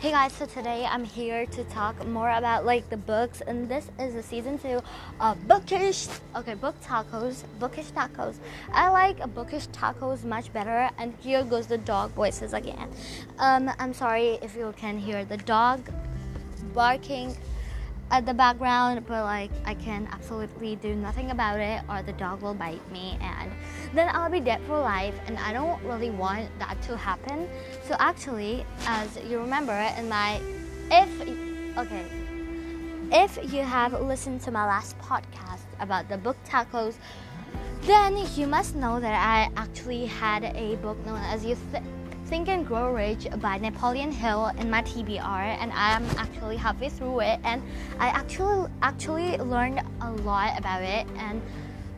Hey guys, so today I'm here to talk more about like the books, and this is the season two of Bookish. Okay, book tacos, bookish tacos. I like bookish tacos much better, and here goes the dog voices again. Um, I'm sorry if you can hear the dog barking at the background, but like I can absolutely do nothing about it, or the dog will bite me, and then I'll be dead for life. And I don't really want that to happen. So actually, as you remember in my, if okay, if you have listened to my last podcast about the book tacos, then you must know that I actually had a book known as you. Th- Think and Grow Rich by Napoleon Hill in my TBR, and I'm actually halfway through it, and I actually actually learned a lot about it, and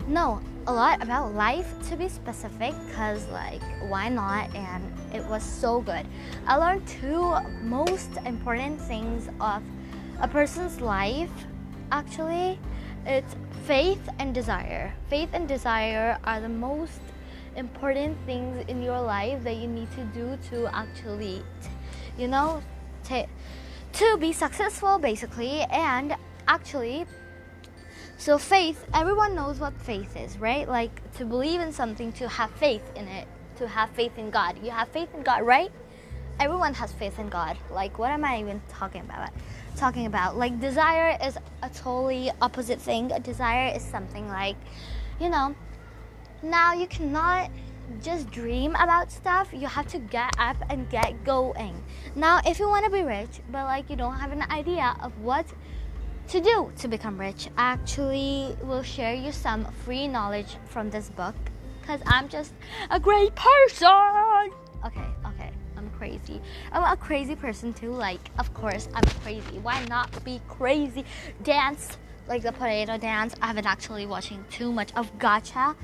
no, a lot about life to be specific, cause like why not? And it was so good. I learned two most important things of a person's life. Actually, it's faith and desire. Faith and desire are the most important things in your life that you need to do to actually, you know, to, to be successful basically. And actually, so faith, everyone knows what faith is, right? Like to believe in something, to have faith in it, to have faith in God. You have faith in God, right? Everyone has faith in God. Like, what am I even talking about? Talking about like desire is a totally opposite thing. A desire is something like, you know, now you cannot just dream about stuff. You have to get up and get going. Now, if you want to be rich, but like you don't have an idea of what to do to become rich, I actually will share you some free knowledge from this book because I'm just a great person. Okay, okay, I'm crazy. I'm a crazy person too. Like, of course, I'm crazy. Why not be crazy? Dance like the potato dance. I haven't actually watching too much of Gacha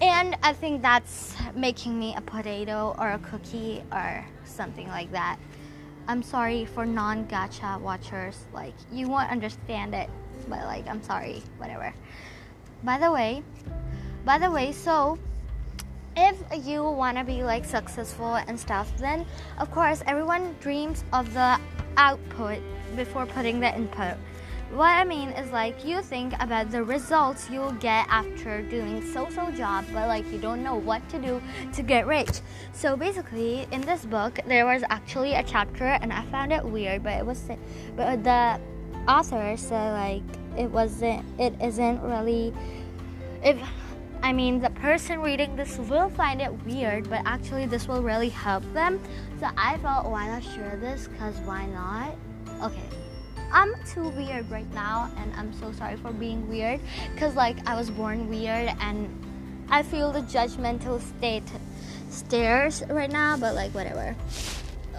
and I think that's making me a potato or a cookie or something like that. I'm sorry for non gacha watchers. Like, you won't understand it, but like, I'm sorry, whatever. By the way, by the way, so if you want to be like successful and stuff, then of course, everyone dreams of the output before putting the input. What I mean is like you think about the results you'll get after doing so-so job, but like you don't know what to do to get rich. So basically, in this book, there was actually a chapter, and I found it weird, but it was, but the author said like it wasn't, it isn't really, if. I mean, the person reading this will find it weird, but actually, this will really help them. So I thought, why not share this? Because why not? Okay. I'm too weird right now, and I'm so sorry for being weird. Cause like I was born weird, and I feel the judgmental state stares right now. But like whatever,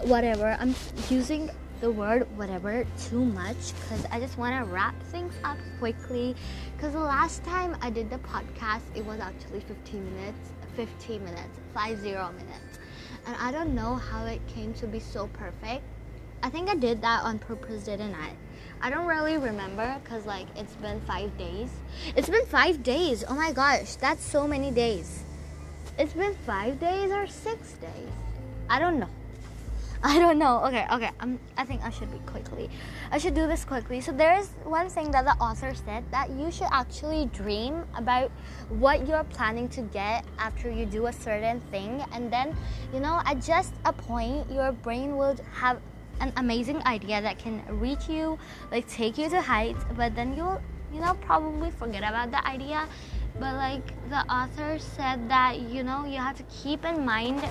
whatever. I'm using the word whatever too much because I just want to wrap things up quickly. Because the last time I did the podcast, it was actually 15 minutes, 15 minutes, 50 minutes. And I don't know how it came to be so perfect I think I did that on purpose, didn't I? I don't really remember because like it's been five days. It's been five days. Oh my gosh, that's so many days. It's been five days or six days. I don't know. I don't know. Okay, okay. I'm, I think I should be quickly. I should do this quickly. So there is one thing that the author said that you should actually dream about what you're planning to get after you do a certain thing, and then you know at just a point your brain will have an amazing idea that can reach you, like take you to heights, but then you'll, you know, probably forget about the idea. But like the author said that you know you have to keep in mind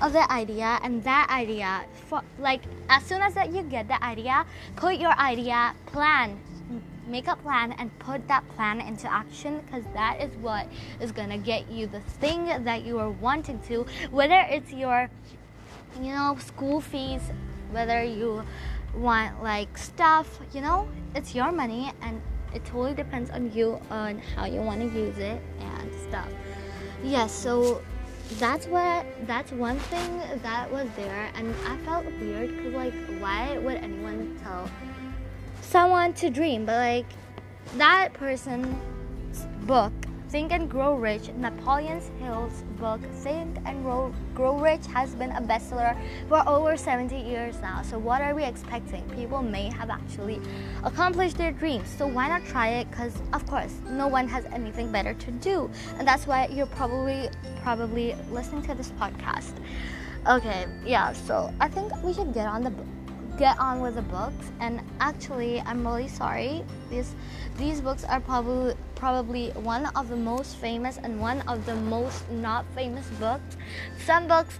of the idea and that idea for like as soon as that you get the idea, put your idea plan make a plan and put that plan into action because that is what is gonna get you the thing that you are wanting to whether it's your you know school fees whether you want like stuff, you know, it's your money and it totally depends on you on how you want to use it and stuff. Yes, yeah, so that's what that's one thing that was there and I felt weird cuz like why would anyone tell someone to dream but like that person's book Think and Grow Rich, Napoleon Hill's book Think and Grow, Rich has been a bestseller for over 70 years now. So what are we expecting? People may have actually accomplished their dreams. So why not try it? Because of course, no one has anything better to do, and that's why you're probably probably listening to this podcast. Okay, yeah. So I think we should get on the get on with the books. And actually, I'm really sorry. These these books are probably probably one of the most famous and one of the most not famous books. Some books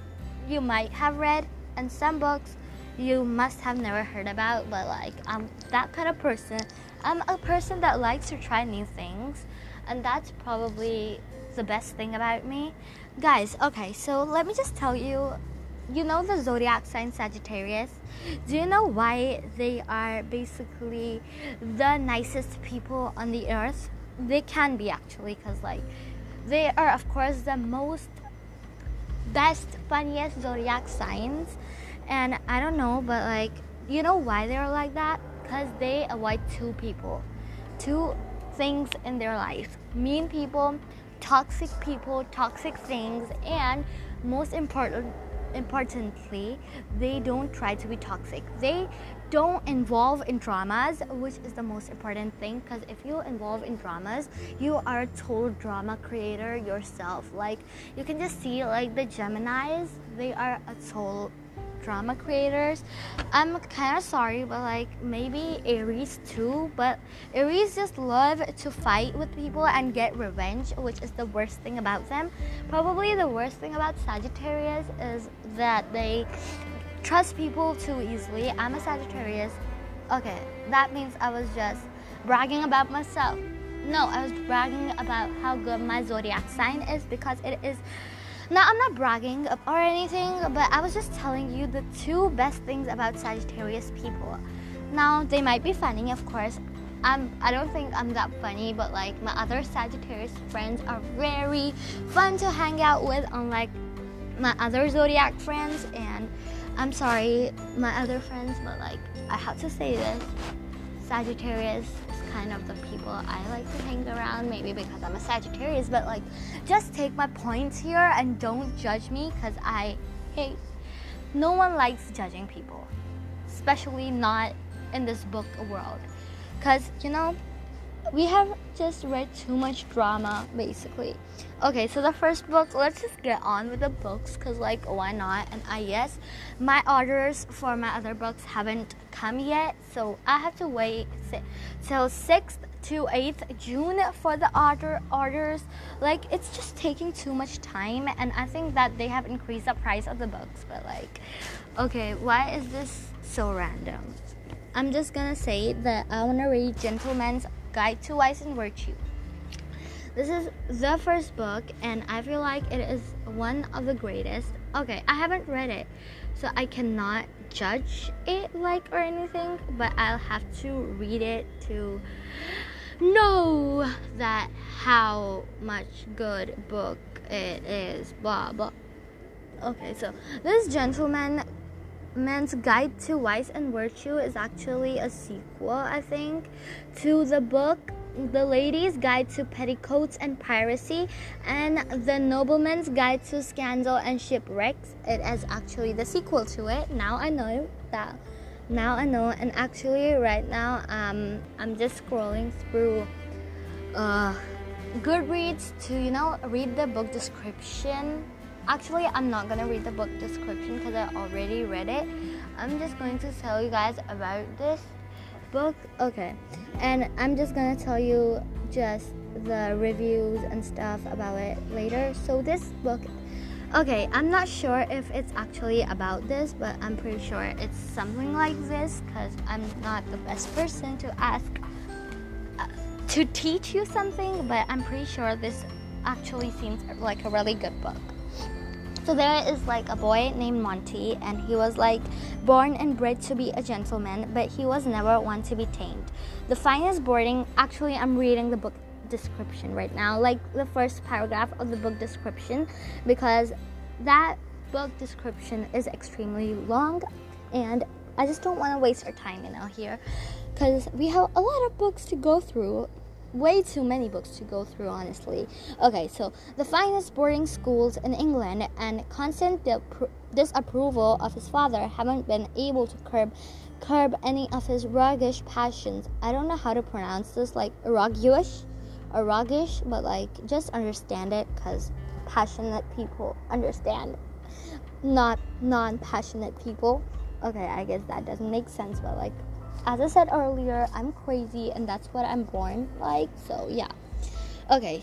you might have read, and some books you must have never heard about. But like, I'm that kind of person. I'm a person that likes to try new things, and that's probably the best thing about me. Guys, okay, so let me just tell you you know the zodiac sign Sagittarius? Do you know why they are basically the nicest people on the earth? They can be actually, because like they are, of course, the most best, funniest zodiac signs. And I don't know, but like, you know why they're like that? Because they avoid two people, two things in their life mean people, toxic people, toxic things, and most important importantly, they don't try to be toxic. They don't involve in dramas, which is the most important thing. Because if you involve in dramas, you are a total drama creator yourself. Like you can just see, like the Gemini's, they are a total drama creators. I'm kind of sorry, but like maybe Aries too. But Aries just love to fight with people and get revenge, which is the worst thing about them. Probably the worst thing about Sagittarius is that they trust people too easily. I'm a Sagittarius. Okay, that means I was just bragging about myself. No, I was bragging about how good my zodiac sign is because it is now, I'm not bragging or anything, but I was just telling you the two best things about Sagittarius people. Now, they might be funny, of course. I'm, I don't think I'm that funny, but like my other Sagittarius friends are very fun to hang out with, unlike my other zodiac friends. And I'm sorry, my other friends, but like I have to say this Sagittarius kind of the people I like to hang around, maybe because I'm a Sagittarius, but like just take my points here and don't judge me because I hate. No one likes judging people, especially not in this book world. Because, you know, we have just read too much drama basically okay so the first book let's just get on with the books because like why not? And i yes my orders for my other books haven't come yet so i have to wait till 6th to 8th june for the order orders. Like it's just taking too much time and i think that they have increased the price of the books but like okay why is this so random? I'm just gonna say that i want to read gentleman's Guide to Vice and Virtue. This is the first book, and I feel like it is one of the greatest. Okay, I haven't read it, so I cannot judge it like or anything, but I'll have to read it to know that how much good book it is. Blah blah. Okay, so this gentleman Man's Guide to Vice and Virtue is actually a sequel, I think, to the book The Lady's Guide to Petticoats and Piracy and The Nobleman's Guide to Scandal and Shipwrecks. It is actually the sequel to it. Now I know that. Now I know, and actually, right now, um, I'm just scrolling through uh, Goodreads to, you know, read the book description Actually, I'm not gonna read the book description because I already read it. I'm just going to tell you guys about this book. Okay, and I'm just gonna tell you just the reviews and stuff about it later. So, this book, okay, I'm not sure if it's actually about this, but I'm pretty sure it's something like this because I'm not the best person to ask uh, to teach you something, but I'm pretty sure this actually seems like a really good book. So there is like a boy named Monty, and he was like born and bred to be a gentleman, but he was never one to be tamed. The finest boarding, actually, I'm reading the book description right now, like the first paragraph of the book description, because that book description is extremely long, and I just don't want to waste our time, you know, here, because we have a lot of books to go through. Way too many books to go through, honestly. Okay, so the finest boarding schools in England and constant disapproval of his father haven't been able to curb curb any of his roguish passions. I don't know how to pronounce this, like roguish or but like just understand it because passionate people understand, not non-passionate people. Okay, I guess that doesn't make sense, but like as I said earlier, I'm crazy and that's what I'm born like. So, yeah. Okay.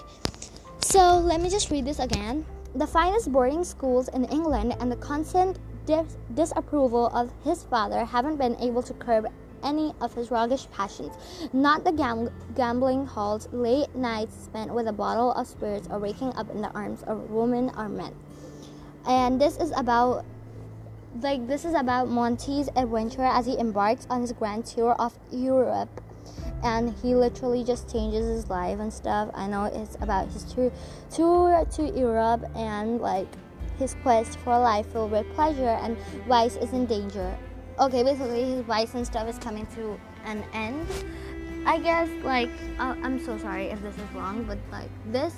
So, let me just read this again. The finest boarding schools in England and the constant dis- disapproval of his father haven't been able to curb any of his roguish passions. Not the gam- gambling halls, late nights spent with a bottle of spirits, or waking up in the arms of women or men. And this is about like this is about Monty's adventure as he embarks on his grand tour of Europe and he literally just changes his life and stuff. I know it's about his tour, tour to Europe and like his quest for a life filled with pleasure and vice is in danger. Okay, basically his vice and stuff is coming to an end. I guess like I'm so sorry if this is wrong, but like this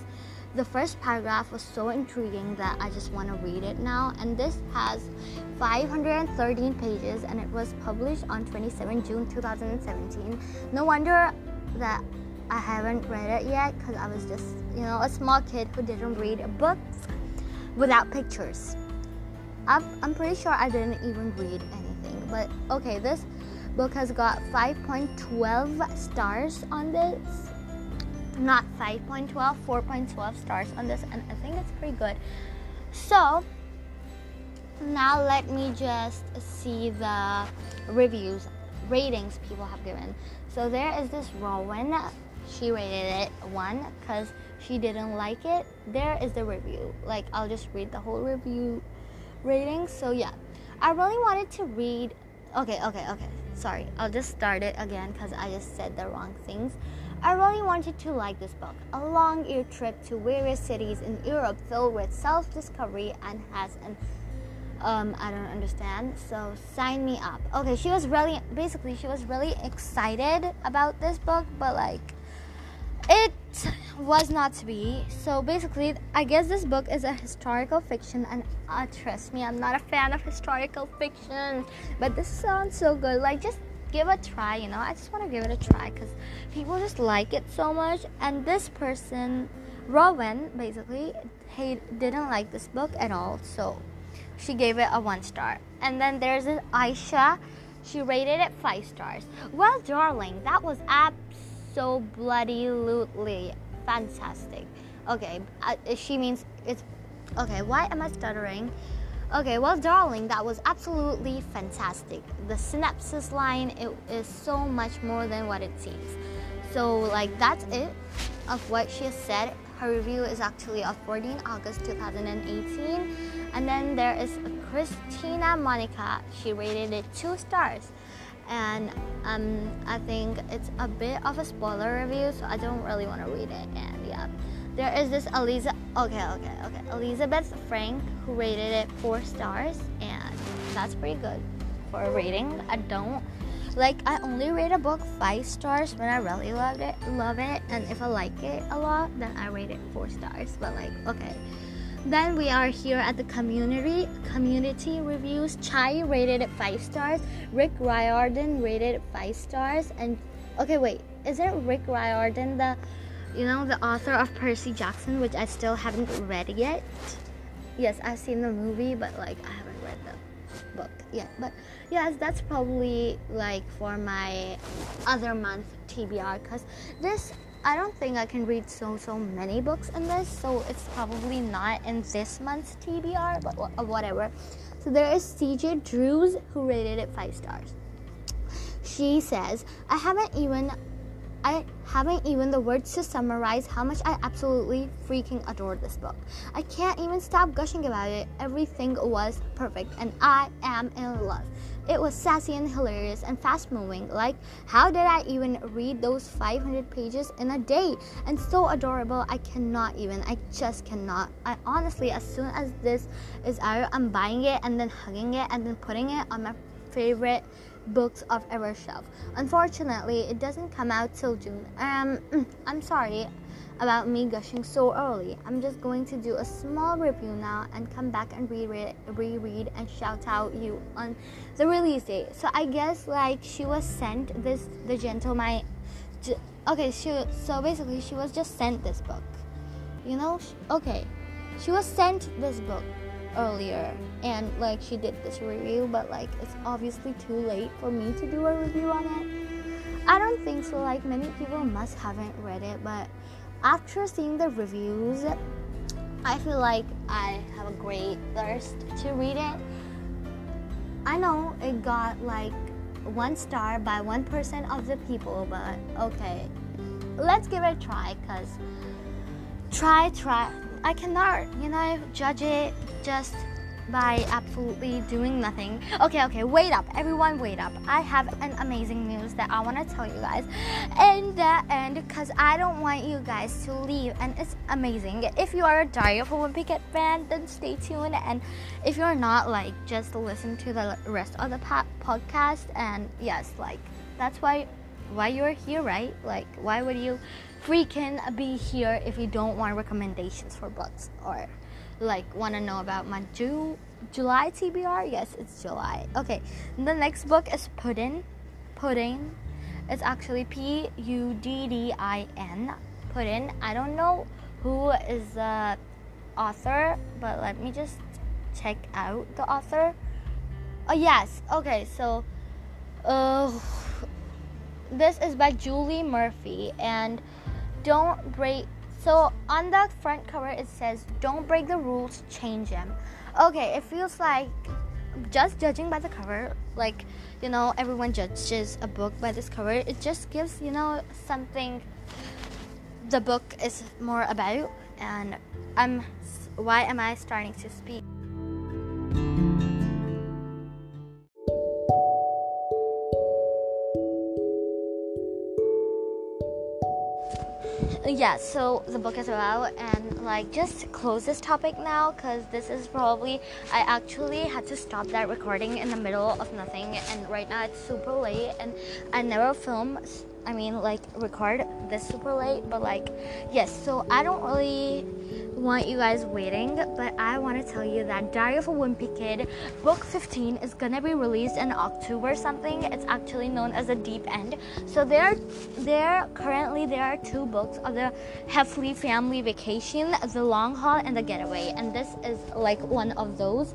the first paragraph was so intriguing that I just want to read it now. And this has 513 pages and it was published on 27 June 2017. No wonder that I haven't read it yet because I was just, you know, a small kid who didn't read books without pictures. I'm, I'm pretty sure I didn't even read anything. But okay, this book has got 5.12 stars on this not 5.12 4.12 stars on this and i think it's pretty good. So now let me just see the reviews ratings people have given. So there is this rowan. She rated it one because she didn't like it. There is the review. Like i'll just read the whole review rating. So yeah. I really wanted to read okay okay okay. Sorry. I'll just start it again because i just said the wrong things I really wanted to like this book. A long year trip to various cities in Europe filled with self discovery and has an um, I don't understand. So sign me up. Okay, she was really basically she was really excited about this book, but like it was not to be. So basically, I guess this book is a historical fiction, and uh, trust me, I'm not a fan of historical fiction, but this sounds so good. Like just give it a try, you know. I just want to give it a try because people just like it so much. And this person, Rowan, basically, he didn't like this book at all, so she gave it a one star. And then there's this Aisha, she rated it five stars. Well, darling, that was absolutely fantastic. Okay, uh, she means it's okay. Why am I stuttering? Okay, well, darling, that was absolutely fantastic. The synopsis line it is so much more than what it seems. So, like, that's it of what she has said. Her review is actually of 14 August 2018. And then there is Christina Monica. She rated it two stars. And um, I think it's a bit of a spoiler review, so I don't really want to read it. And yeah. There is this Eliza. Okay, okay, okay. Elizabeth Frank who rated it four stars, and that's pretty good for a rating. I don't like. I only rate a book five stars when I really love it, love it, and if I like it a lot, then I rate it four stars. But like, okay. Then we are here at the community community reviews. Chai rated it five stars. Rick Riordan rated it five stars. And okay, wait, is it Rick Riordan the you know, the author of Percy Jackson, which I still haven't read yet. Yes, I've seen the movie, but like I haven't read the book yet. But yes, that's probably like for my other month TBR because this I don't think I can read so so many books in this, so it's probably not in this month's TBR, but whatever. So there is CJ Drews who rated it five stars. She says, I haven't even I haven't even the words to summarize how much I absolutely freaking adore this book. I can't even stop gushing about it. Everything was perfect, and I am in love. It was sassy and hilarious and fast moving. Like, how did I even read those 500 pages in a day? And so adorable, I cannot even. I just cannot. I honestly, as soon as this is out, I'm buying it and then hugging it and then putting it on my favorite books of our shelf. Unfortunately, it doesn't come out till June. Um, I'm sorry about me gushing so early. I'm just going to do a small review now and come back and reread, reread and shout out you on the release date. So I guess like she was sent this the gentleman. Okay, she so basically she was just sent this book. You know, okay, she was sent this book earlier and like she did this review but like it's obviously too late for me to do a review on it i don't think so like many people must haven't read it but after seeing the reviews, I feel like I have a great thirst to read it. I know it got like one star by 1% of the people, but okay. Let's give it a try because try, try. I cannot, you know, judge it just by absolutely doing nothing. Okay, okay, wait up, everyone, wait up. I have an amazing news that I want to tell you guys, and uh, and because I don't want you guys to leave, and it's amazing. If you are a Diary of a Wimpy Kid fan, then stay tuned, and if you're not, like, just listen to the rest of the po- podcast, and yes, like, that's why why you're here, right? Like, why would you freaking be here if you don't want recommendations for books or like want to know about my Ju- July TBR? Yes, it's July. Okay, the next book is Puddin. Pudding. It's actually P U D D I N. Puddin. I don't know who is the author, but let me just check out the author. Oh yes. Okay, so uh, this is by Julie Murphy and don't break so on the front cover it says, "Don't break the rules, change them." Okay, it feels like just judging by the cover, like you know, everyone judges a book by this cover. It just gives you know something the book is more about, and I'm. Why am I starting to speak? Yeah so the book is about and like just close this topic now because this is probably i actually had to stop that recording in the middle of nothing and right now it's super late and i never film i mean like record this super late but like yes so i don't really want you guys waiting, but I want to tell you that Diary of a Wimpy Kid book 15 is gonna be released in October something. It's actually known as the Deep End. So there, there currently there are two books of the Heffley Family Vacation, The Long Haul, and The Getaway, and this is like one of those.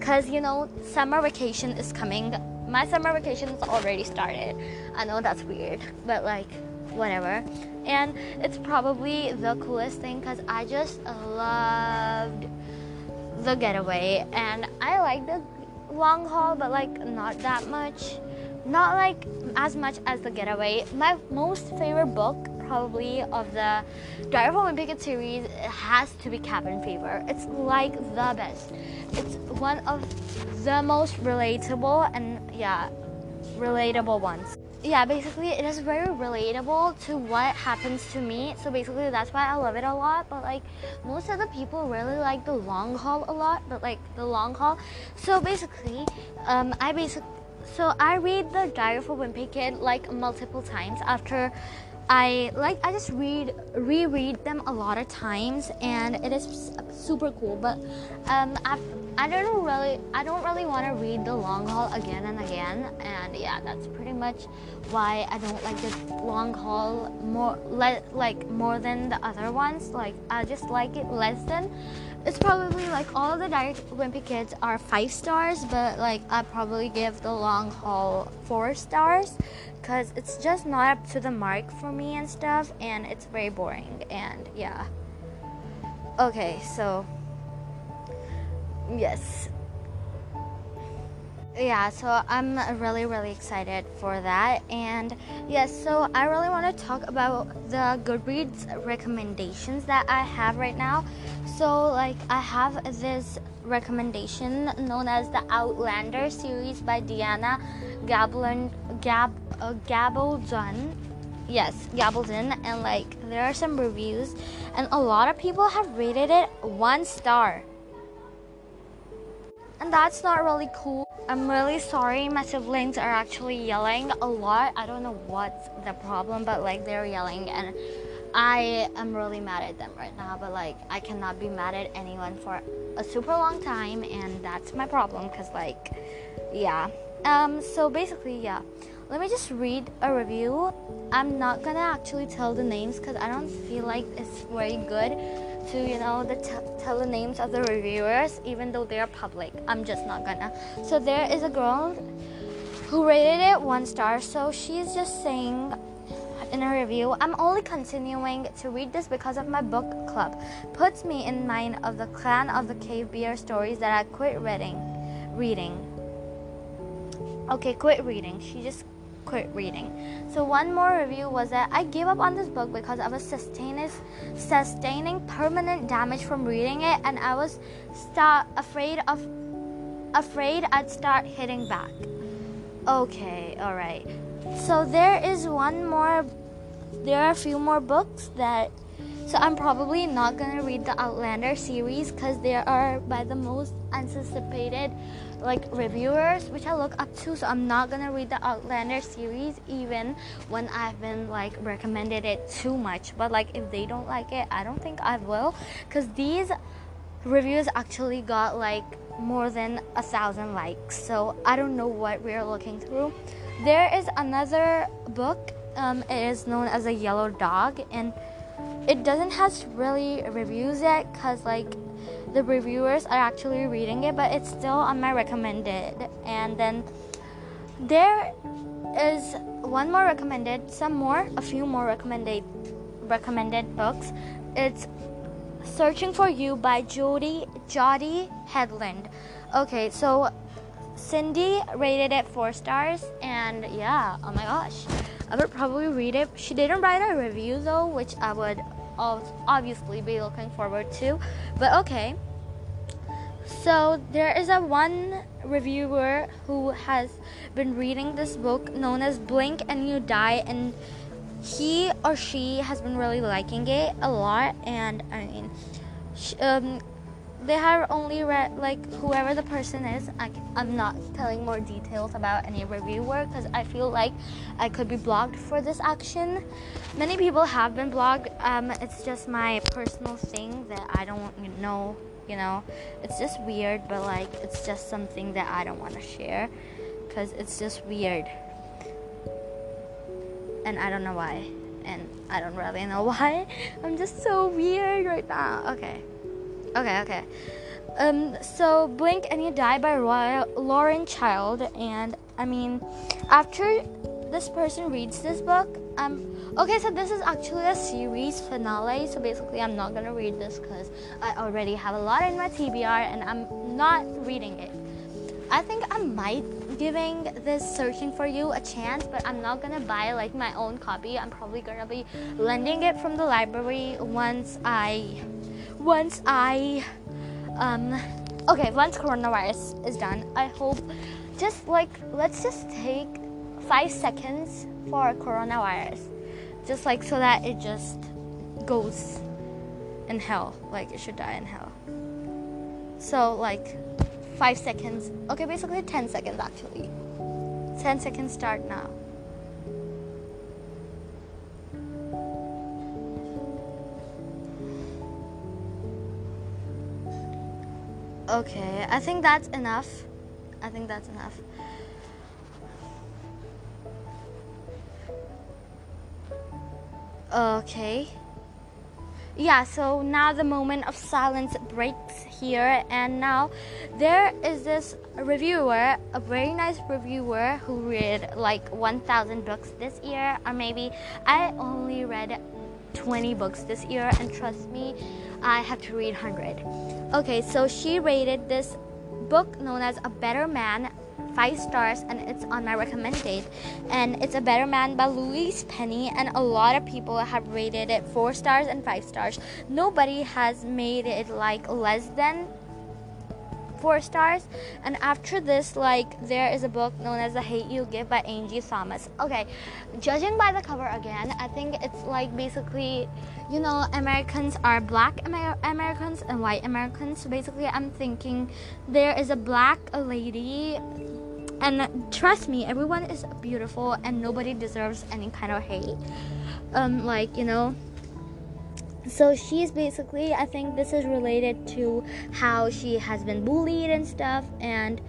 Cause you know summer vacation is coming. My summer vacation is already started. I know that's weird, but like whatever. And it's probably the coolest thing because I just loved the getaway and I like the long haul, but like not that much. Not like as much as the getaway. My most favorite book probably of the Diary of a Wimpy Kid series has to be Cabin Fever. It's like the best. It's one of the most relatable and yeah, relatable ones yeah, basically it is very relatable to what happens to me. So basically that's why I love it a lot. But like most of the people really like the long haul a lot, but like the long haul. So basically, um, I basically so I read the Diary of a Wimpy Kid like multiple times after I like I just read reread them a lot of times and it is super cool but um I I don't really I don't really want to read the long haul again and again and yeah that's pretty much why I don't like the long haul more le- like more than the other ones like I just like it less than it's probably like all the Diary Wimpy Kids are five stars but like I probably give the long haul four stars because it's just not up to the mark for me and stuff, and it's very boring. And yeah. Okay, so yes. Yeah, so I'm really, really excited for that. And yes, so I really want to talk about the Goodreads recommendations that I have right now. So, like, I have this recommendation known as the Outlander series by Diana Gabaldon, Gab, uh, Gabaldon. Yes, Gabaldon, and like there are some reviews, and a lot of people have rated it one star. And that's not really cool. I'm really sorry. My siblings are actually yelling a lot. I don't know what's the problem, but like they're yelling and I am really mad at them right now, but like I cannot be mad at anyone for a super long time and that's my problem cuz like yeah. Um so basically, yeah. Let me just read a review. I'm not going to actually tell the names cuz I don't feel like it's very good to you know the t- tell the names of the reviewers even though they are public. I'm just not gonna. So there is a girl who rated it one star so she's just saying in a review i'm only continuing to read this because of my book club. Puts me in mind of the clan of the cave bear stories that i quit reading reading. Okay quit reading. She just quit reading. So one more review was that I gave up on this book because I was sustaining, sustaining permanent damage from reading it, and I was start afraid of afraid I'd start hitting back. Okay, all right. So there is one more. There are a few more books that. So I'm probably not gonna read the Outlander series because they are by the most anticipated like reviewers which I look up to so I'm not gonna read the Outlander series even when I've been like recommended it too much. But like if they don't like it I don't think I will. Because these reviews actually got like more than a thousand likes. So I don't know what we're looking through. There is another book um, it is known as a yellow dog and it doesn't has really reviews yet because like the reviewers are actually reading it, but it's still on my recommended. And then there is one more recommended, some more, a few more recommended recommended books. It's Searching for You by Jody Jody Hedlund. Okay, so Cindy rated it four stars, and yeah, oh my gosh, I would probably read it. She didn't write a review though, which I would obviously be looking forward to. But okay. So there is a one reviewer who has been reading this book known as Blink and You Die and he or she has been really liking it a lot and I mean um, they have only read like whoever the person is. I, am not telling more details about any reviewer because i feel like i could be blocked for this action. Many people have been blocked. Um, it's just my personal thing that i don't know you know? It's just weird but like it's just something that i don't want to share because it's just weird. And i don't know why. And i don't really know why. I'm just so weird right now. Okay. Okay, okay. Um, so Blink and You Die by Lauren Child, and I mean, after this person reads this book, um, okay, so this is actually a series finale. So basically, I'm not gonna read this because I already have a lot in my TBR, and I'm not reading it. I think I might giving this searching for you a chance but i'm not gonna buy like my own copy i'm probably gonna be lending it from the library once i once I, um, okay, once coronavirus is done, I hope just like let's just take five seconds for coronavirus, just like so that it just goes in hell, like it should die in hell. So like five seconds. Okay, basically ten seconds actually. Ten seconds start now. Okay, I think that's enough. I think that's enough. Okay. Yeah, so now the moment of silence breaks here, and now there is this reviewer, a very nice reviewer who read like 1,000 books this year, or maybe I only read 20 books this year, and trust me, I have to read 100. Okay, so she rated this book known as A Better Man five stars and it's on my recommended and it's a better man by louise penny and a lot of people have rated it four stars and five stars nobody has made it like less than four stars. And after this, like there is a book known as The Hate You Give by Angie Thomas. Okay, judging by the cover again, I think it's like basically, you know, Americans are black Amer- Americans and white Americans. So basically, I'm thinking there is a black lady and trust me everyone is beautiful and nobody deserves any kind of hate. Um like you know. So she's basically i think this is related to how she has been bullied and stuff. And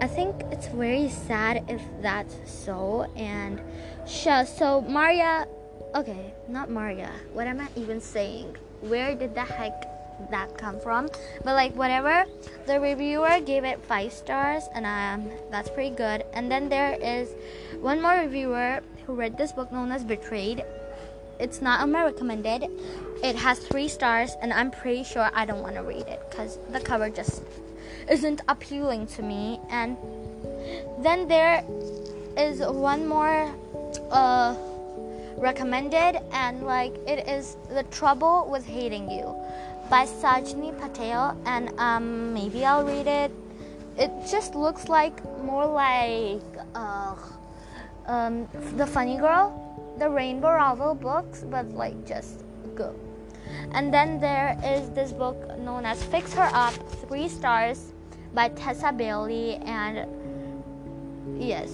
i think it's very sad if that's so. And sure, so maria okay not maria. What am i even saying? Where did the heck that come from. But like whatever the reviewer gave it five stars and um that's pretty good. And then there is one more reviewer who read this book known as betrayed. It's not a recommended. It has three stars and i'm pretty sure i don't want to read it because the cover just isn't appealing to me. And then there is one more uh recommended and like it is the trouble with hating you by Sajni Patel, and um, maybe I'll read it. It just looks like more like uh, um, the Funny Girl, the Rainbow Rowell books, but like just good. And then there is this book known as Fix Her Up, three stars by Tessa Bailey, and yes,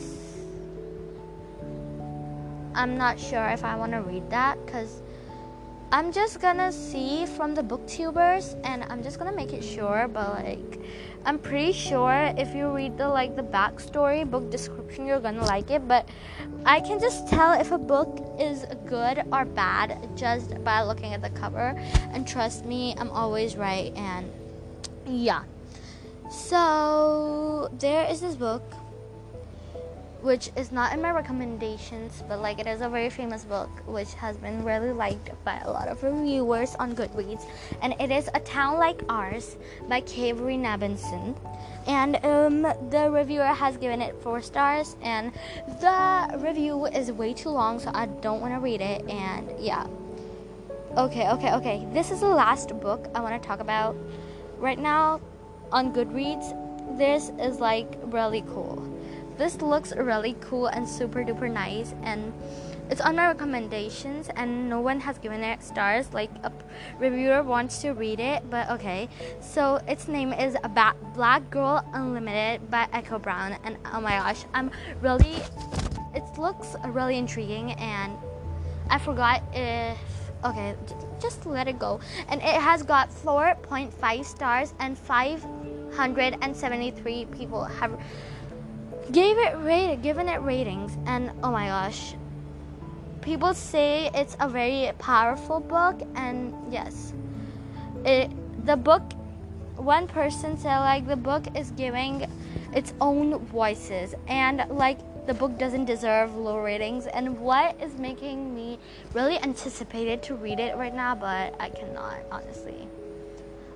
I'm not sure if I want to read that because I'm just gonna see from the booktubers and I'm just gonna make it sure, but like I'm pretty sure if you read the like the backstory book description you're gonna like it, but I can just tell if a book is good or bad just by looking at the cover and trust me, I'm always right and yeah. So there is this book which is not in my recommendations, but like it is a very famous book which has been really liked by a lot of reviewers on Goodreads, and it is A Town Like Ours by Kaveri Nabinson. And um, the reviewer has given it four stars, and the review is way too long, so I don't want to read it. And yeah, okay, okay, okay. This is the last book I want to talk about right now on Goodreads. This is like really cool this looks really cool and super duper nice and it's on my recommendations and no one has given it stars. Like a reviewer wants to read it but okay. So its name is black girl unlimited by echo brown and oh my gosh i'm really it looks really intriguing and i forgot if okay just let it go. And it has got 4.5 stars and 573 people have gave it given it ratings and oh my gosh. People say it's a very powerful book and yes. It the book one person said like the book is giving its own voices and like the book doesn't deserve low ratings and what is making me really anticipated to read it right now but i cannot honestly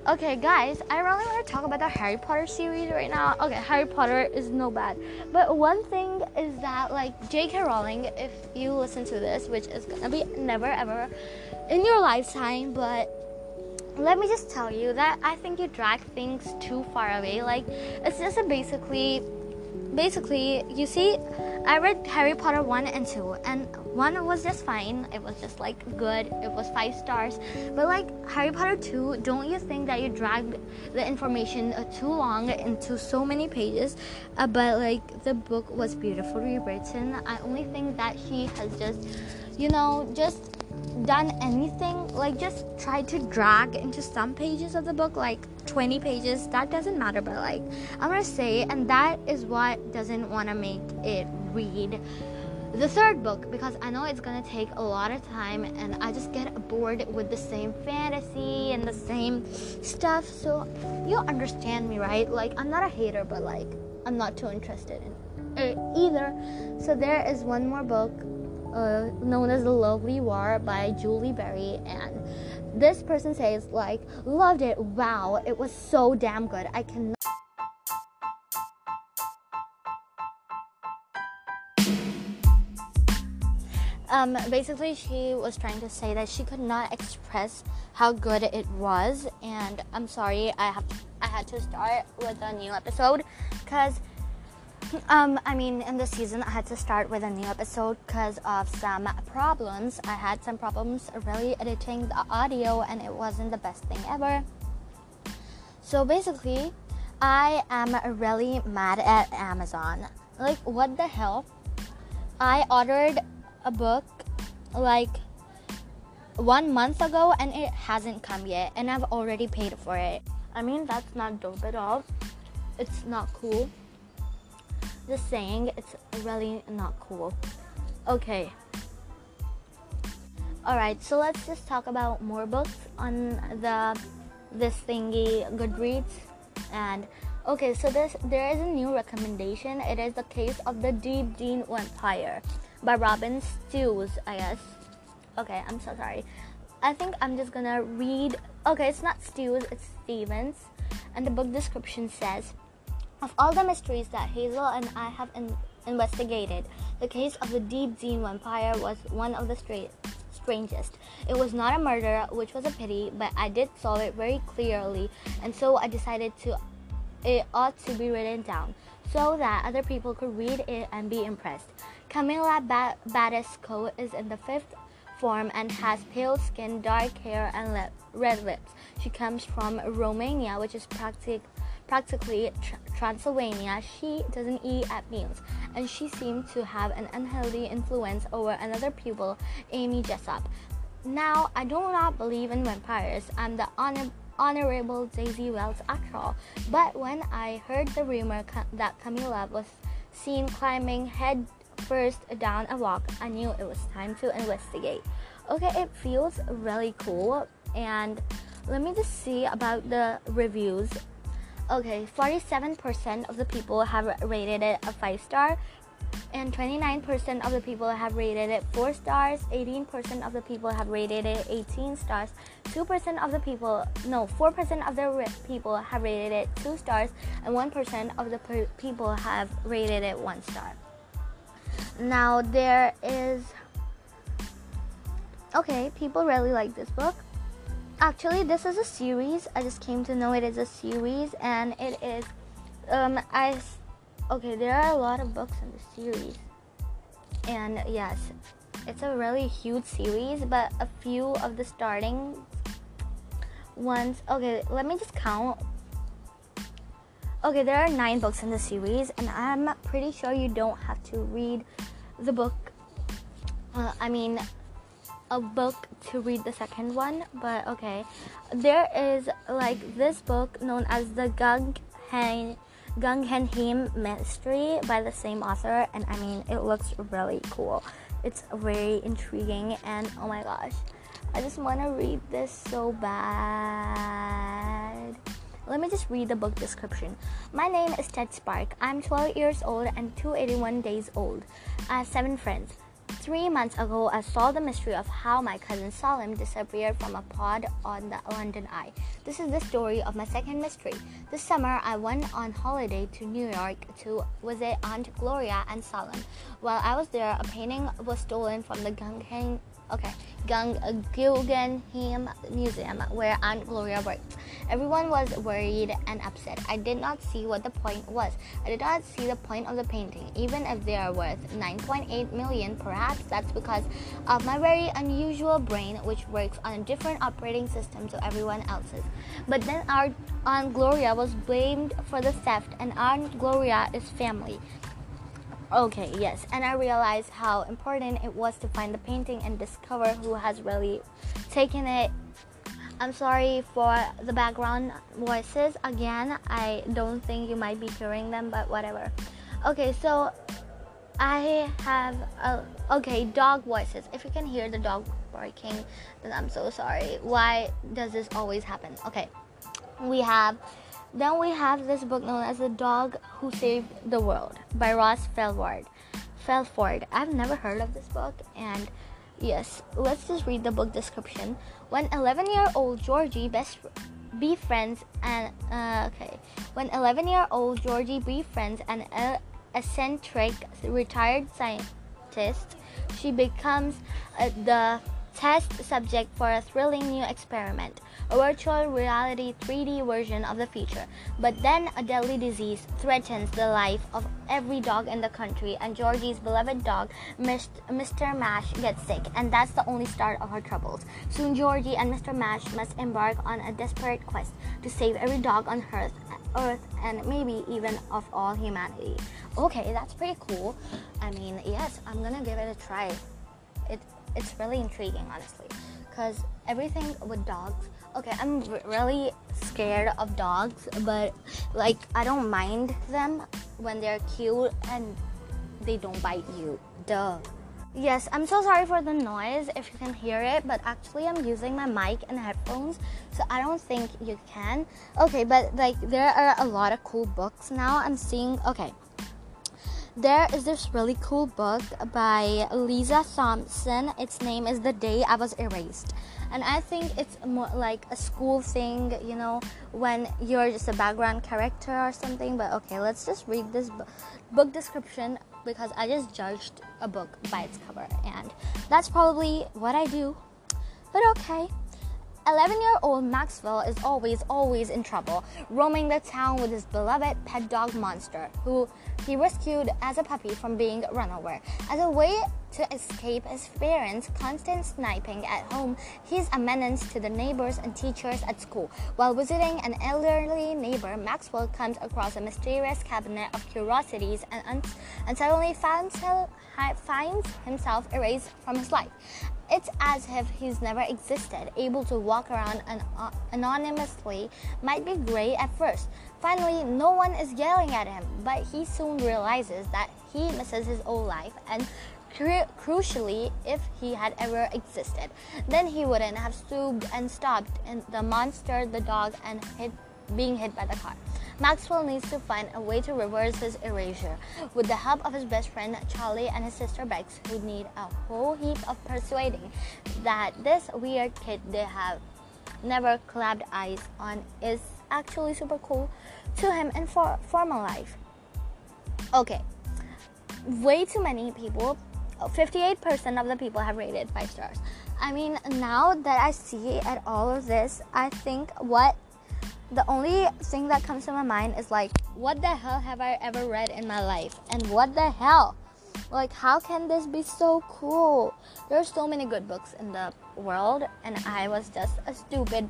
Okay, guys, I really want to talk about the Harry Potter series right now. Okay, Harry Potter is no bad. But one thing is that, like, J.K. Rowling, if you listen to this, which is gonna be never ever in your lifetime, but let me just tell you that I think you drag things too far away. Like, it's just basically, basically, you see, I read Harry Potter 1 and 2, and one was just fine. It was just like good. It was five stars. But like Harry Potter 2, don't you think that you dragged the information uh, too long into so many pages? Uh, but like the book was beautifully written. I only think that she has just, you know, just done anything like just try to drag into some pages of the book like 20 pages that doesn't matter but like i'm gonna say and that is what doesn't want to make it read the third book because I know it's gonna take a lot of time and I just get bored with the same fantasy and the same stuff. So you understand me, right? Like I'm not a hater, but like I'm not too interested in it either. So there is one more book uh, known as The Lovely War by Julie Berry and this person says like loved it wow it was so damn good i cannot um, basically, she was trying to say that she could not express how good it was, and I'm sorry, I have I had to start with a new episode because. Um, I mean, in this season, I had to start with a new episode because of some problems. I had some problems really editing the audio, and it wasn't the best thing ever. So basically, I am really mad at Amazon. Like, what the hell? I ordered a book like one month ago and it hasn't come yet, and I've already paid for it. I mean, that's not dope at all. It's not cool. Just saying, it's really not cool. Okay. Alright, so let's just talk about more books on the this thingy Goodreads. And okay, so this there is a new recommendation. It is the case of the Deep Dene Vampire by Robin Stews, I guess. Okay, I'm so sorry. I think I'm just gonna read. Okay, it's not Stews, it's Stevens. And the book description says Of all the mysteries that Hazel and I have in- investigated, the case of the Deepdean vampire was one of the stra- strangest. It was not a murder, which was a pity, but I did solve it very clearly, and so I decided to it ought to be written down so that other people could read it and be impressed. Camilla ba- Badescu is in the fifth form and has pale skin, dark hair, and lip- red lips. She comes from Romania, which is practic- practically tr- Transylvania. She doesn't eat at meals, and she seemed to have an unhealthy influence over another pupil, Amy Jessup. Now, I do not believe in vampires. I'm the honor- Honorable Daisy Wells after all. But when I heard the rumor ca- that Camilla was seen climbing head first down a walk, I knew it was time to investigate. Okay, it feels really cool, and let me just see about the reviews. Okay, 47% of the people have rated it a 5 star, and 29% of the people have rated it 4 stars, 18% of the people have rated it 18 stars, 2% of the people, no, 4% of the people have rated it 2 stars, and 1% of the people have rated it 1 star. Now, there is. Okay, people really like this book. Actually, this is a series. I just came to know it is a series, and it is. Um, I. Okay, there are a lot of books in the series, and yes, it's a really huge series. But a few of the starting ones. Okay, let me just count. Okay, there are nine books in the series, and I'm pretty sure you don't have to read the book. Uh, I mean, a book to read the second one, but okay. There is like this book known as the Gung Hen Guggenheim Mystery by the same author, and I mean, it looks really cool. It's very intriguing, and oh my gosh, I just want to read this so bad. Let me just read the book description. My name is Ted Spark. I'm 12 years old and 281 days old. I have seven friends. Three months ago, I solved the mystery of how my cousin Salim disappeared from a pod on the London Eye. This is the story of my second mystery. This summer, I went on holiday to New York to visit Aunt Gloria and Salim. While I was there, a painting was stolen from the Guggenheim, okay, Gung, uh, Guggenheim Museum where Aunt Gloria worked. Everyone was worried and upset. I did not see what the point was. I did not see the point of the painting, even if they are worth 9.8 million. Perhaps that's because of my very unusual brain, which works on a different operating system to everyone else's. But then our Aunt Gloria was blamed for the theft, and Aunt Gloria is family. Okay, yes, and I realized how important it was to find the painting and discover who has really taken it. I'm sorry for the background voices. Again, I don't think you might be hearing them, but whatever. Okay, so I have a, okay dog voices. If you can hear the dog barking, then I'm so sorry. Why does this always happen? Okay, we have then we have this book known as The Dog Who Saved the World by Ross Felford. Felford. I've never heard of this book and yes, let's just read the book description. When 11-year-old Georgie best befriends and uh, okay, when 11-year-old Georgie befriends an eccentric retired scientist, she becomes uh, the test subject for a thrilling new experiment, a virtual reality 3D version of the future. But then a deadly disease threatens the life of every dog in the country, and Georgie's beloved dog, Mr. Mash, gets sick, and that's the only start of her troubles. Soon, Georgie and Mr. Mash must embark on a desperate quest to save every dog on Earth, Earth and maybe even of all humanity. Okay, that's pretty cool. I mean, yes, I'm gonna give it a try. It it's really intriguing, honestly, because everything with dogs. Okay, I'm really scared of dogs, but like I don't mind them when they're cute and they don't bite you. Duh. Yes, I'm so sorry for the noise if you can hear it, but actually I'm using my mic and headphones, so I don't think you can. Okay, but like there are a lot of cool books now. I'm seeing okay there is this really cool book by Lisa Thompson. Its name is The Day I Was Erased. And I think it's more like a school thing, you know, when you're just a background character or something. But okay, let's just read this book description because I just judged a book by its cover. And that's probably what I do. But okay. 11 year old Maxwell is always, always in trouble, roaming the town with his beloved pet dog Monster, who he rescued as a puppy from being run over. As a way to escape his parents' constant sniping at home, he's a menace to the neighbors and teachers at school. While visiting an elderly neighbor, Maxwell comes across a mysterious cabinet of curiosities and, un- and suddenly finds, finds himself erased from his life. It's as if he's never existed, able to walk around an- uh, anonymously might be great at first. Finally, no one is yelling at him, but he soon realizes that he misses his old life and cru- crucially, if he had ever existed, then he wouldn't have stooped and stopped the monster, the dog, and hit, being hit by the car. Maxwell needs to find a way to reverse his erasure. With the help of his best friend Charlie and his sister Bex, who need a whole heap of persuading that this weird kid they have never clapped eyes on is actually super cool to him in for formal life. Okay, way too many people 58% of the people have rated 5 stars. I mean, now that I see at all of this, I think what the only thing that comes to my mind is like, what the hell have I ever read in my life? And what the hell? Like, how can this be so cool? There are so many good books in the world, and I was just a stupid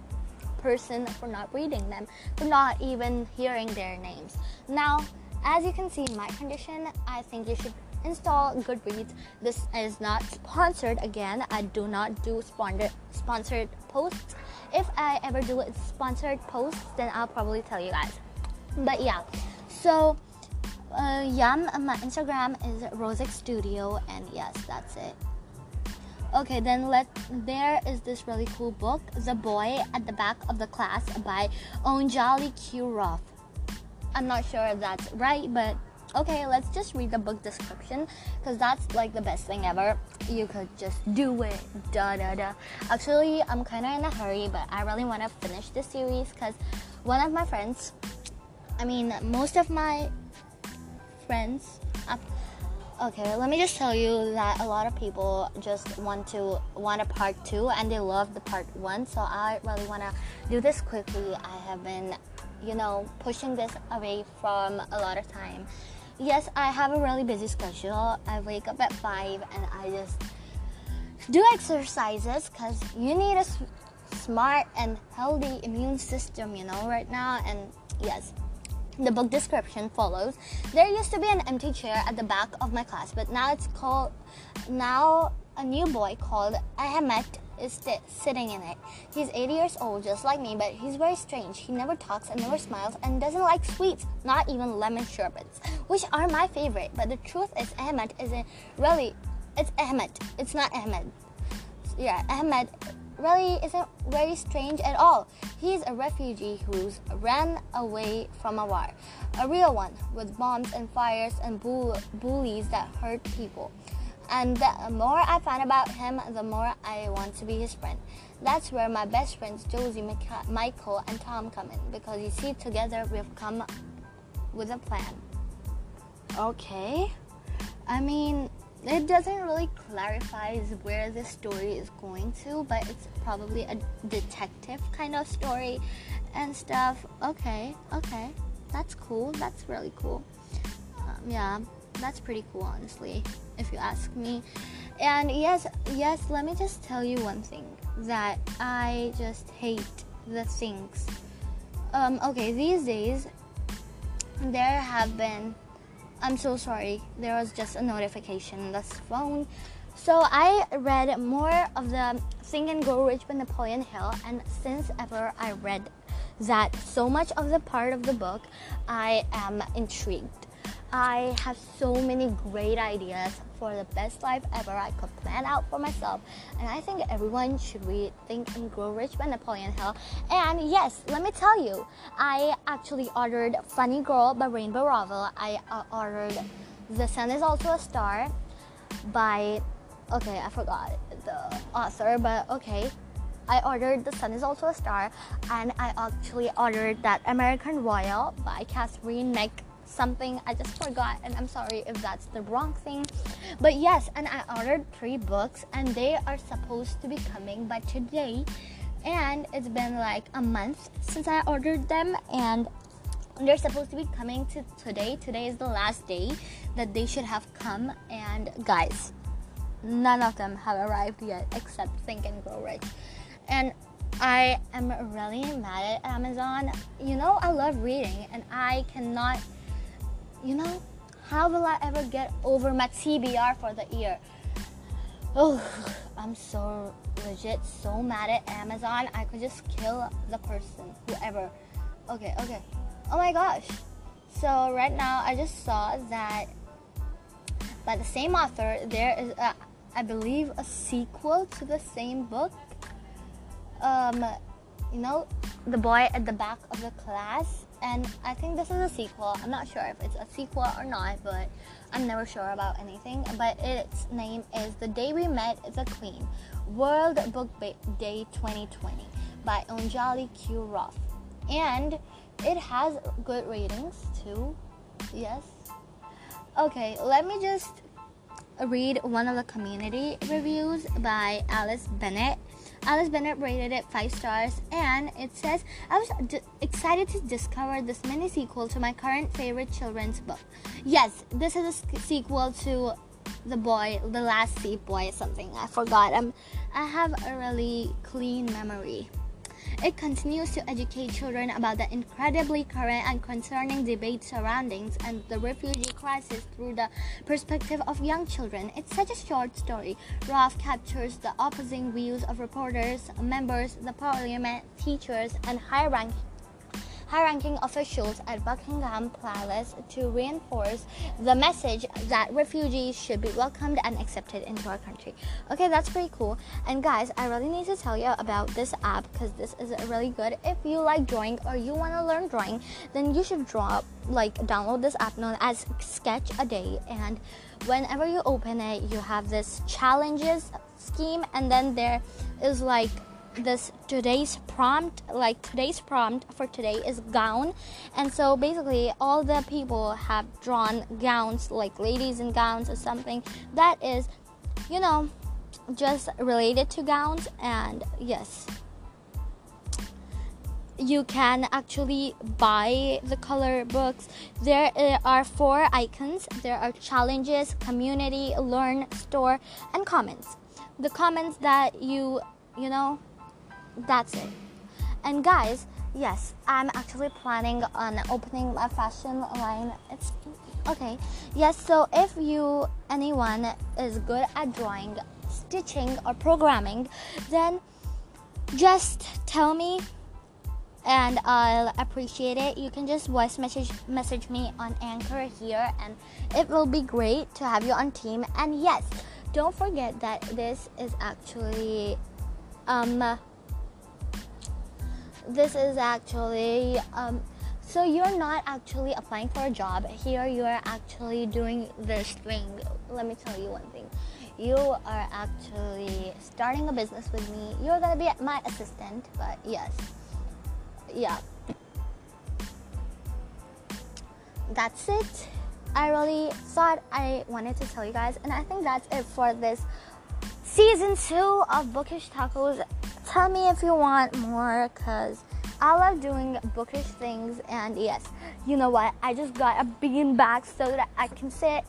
person for not reading them, for not even hearing their names. Now, as you can see my condition, I think you should install Goodreads. This is not sponsored again. I do not do sponsored sponsored posts if I ever do sponsored post, then I'll probably tell you guys. But yeah, so uh, yeah, my Instagram is Rosic Studio, and yes, that's it. Okay, then let there is this really cool book, The Boy at the Back of the Class by Onjali I'm not sure if that's right, but okay, let's just read the book description because that's like the best thing ever. You could just do it. Da da da. Actually, I'm kind of in a hurry, but I really want to finish this series because one of my friends, I mean, most of my friends. Okay, let me just tell you that a lot of people just want to want a part two and they love the part one. So I really want to do this quickly. I have been you know, pushing this away from a lot of time yes, I have a really busy schedule. I wake up at 5 and I just do exercises because you need a smart and healthy immune system, you know, right now. And yes, the book description follows. There used to be an empty chair at the back of my class, but now it's called, now a new boy called Ahmed is st- sitting in it. He's 80 years old, just like me, but he's very strange. He never talks and never smiles and doesn't like sweets, not even lemon sherbets, which are my favorite. But the truth is, Ahmed isn't really. It's Ahmed. It's not Ahmed. Yeah, Ahmed really isn't very strange at all. He's a refugee who's ran away from a war, a real one, with bombs and fires and bull- bullies that hurt people. And the more I find about him, the more I want to be his friend. That's where my best friends Josie, Michael, and Tom come in because you see, together we've come with a plan. Okay. I mean, it doesn't really clarify where the story is going to, but it's probably a detective kind of story and stuff. Okay, okay, that's cool. That's really cool. Um, yeah, that's pretty cool, honestly, if you ask me. And yes, yes, let me just tell you one thing that I just hate the things. Um, okay, these days there have been I'm so sorry. There was just a notification on this phone. So I read more of the Think and Grow Rich by Napoleon Hill, and since ever I read that so much of the part of the book, I am intrigued. I have so many great ideas for the best life ever I could plan out for myself. And I think everyone should read Think and Grow Rich by Napoleon Hill. And yes, let me tell you, I actually ordered Fangirl by Rainbow Rowell. I uh, ordered The Sun is Also a Star by, okay, I forgot the author, but okay. I ordered The Sun is Also a Star, and I actually ordered that American Royal by Katherine Meg something I just forgot and I'm sorry if that's the wrong thing. But yes, and I ordered three books and they are supposed to be coming by today. And it's been like a month since I ordered them and they're supposed to be coming to today. Today is the last day that they should have come and guys, none of them have arrived yet except Think and Grow Rich. And I am really mad at Amazon. You know, I love reading and I cannot you know, how will I ever get over my TBR for the year? Oh, I'm so legit, so mad at Amazon. I could just kill the person, whoever. Okay, okay. Oh my gosh. So, right now, I just saw that by the same author, there is, a, I believe, a sequel to the same book. Um, you know, the boy at the back of the class and I think this is a sequel. I'm not sure if it's a sequel or not, but I'm never sure about anything. But its name is The Day We Met the Queen World Book Day 2020 by Onjali Q. Raúf. And it has good ratings too. Yes. Okay, let me just read one of the community reviews by Alice Bennett. Alice Bennett rated it 5 stars and it says, I was d- excited to discover this mini sequel to my current favorite children's book. Yes, this is a sequel to The Boy, The Last Sea Boy, something. I forgot. I'm, I have a really clean memory. It continues to educate children about the incredibly current and concerning debate surroundings and the refugee crisis through the perspective of young children. It's such a short story. Raúf captures the opposing views of reporters, members, the parliament, teachers, and high ranking high-ranking officials at Buckingham Palace to reinforce the message that refugees should be welcomed and accepted into our country. Okay, that's pretty cool. And guys, I really need to tell you about this app because this is really good. If you like drawing or you want to learn drawing, then you should draw like download this app known as Sketch a Day and whenever you open it, you have this challenges scheme and then there is like this today's prompt like today's prompt for today is gown. And so basically all the people have drawn gowns like ladies in gowns or something that is you know just related to gowns and yes. You can actually buy the color books. There eh, are four icons. There are challenges community learn store and comments. The comments that you you know that's it. And guys, yes, I'm actually planning on opening my fashion line. It's okay. Yes, so if you anyone is good at drawing, stitching or programming, then just tell me and I'll appreciate it. You can just voice message message me on Anchor here and it will be great to have you on team. And yes, don't forget that this is actually um this is actually um, so you're not actually applying for a job. Here you're actually doing this thing. Let me tell you one thing. You are actually starting a business with me. You're gonna be my assistant but yes. Yeah. That's it. I really thought I wanted to tell you guys, and I think that's it for this season two of Bookish Tacos. Tell me if you want more, cause I love doing bookish things. And yes, you know what? I just got a bean bag so that I can sit,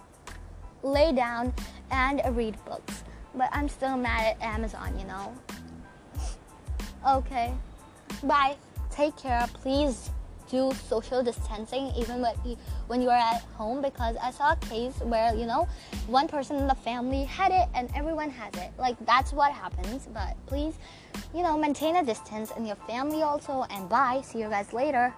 lay down, and read books. But I'm still mad at Amazon, you know. Okay, bye. Take care, please do social distancing even when you are at home because I saw a case where you know one person in the family had it and everyone has it. Like that's what happens. But please, you know, maintain a distance in your family also. And bye. See you guys later.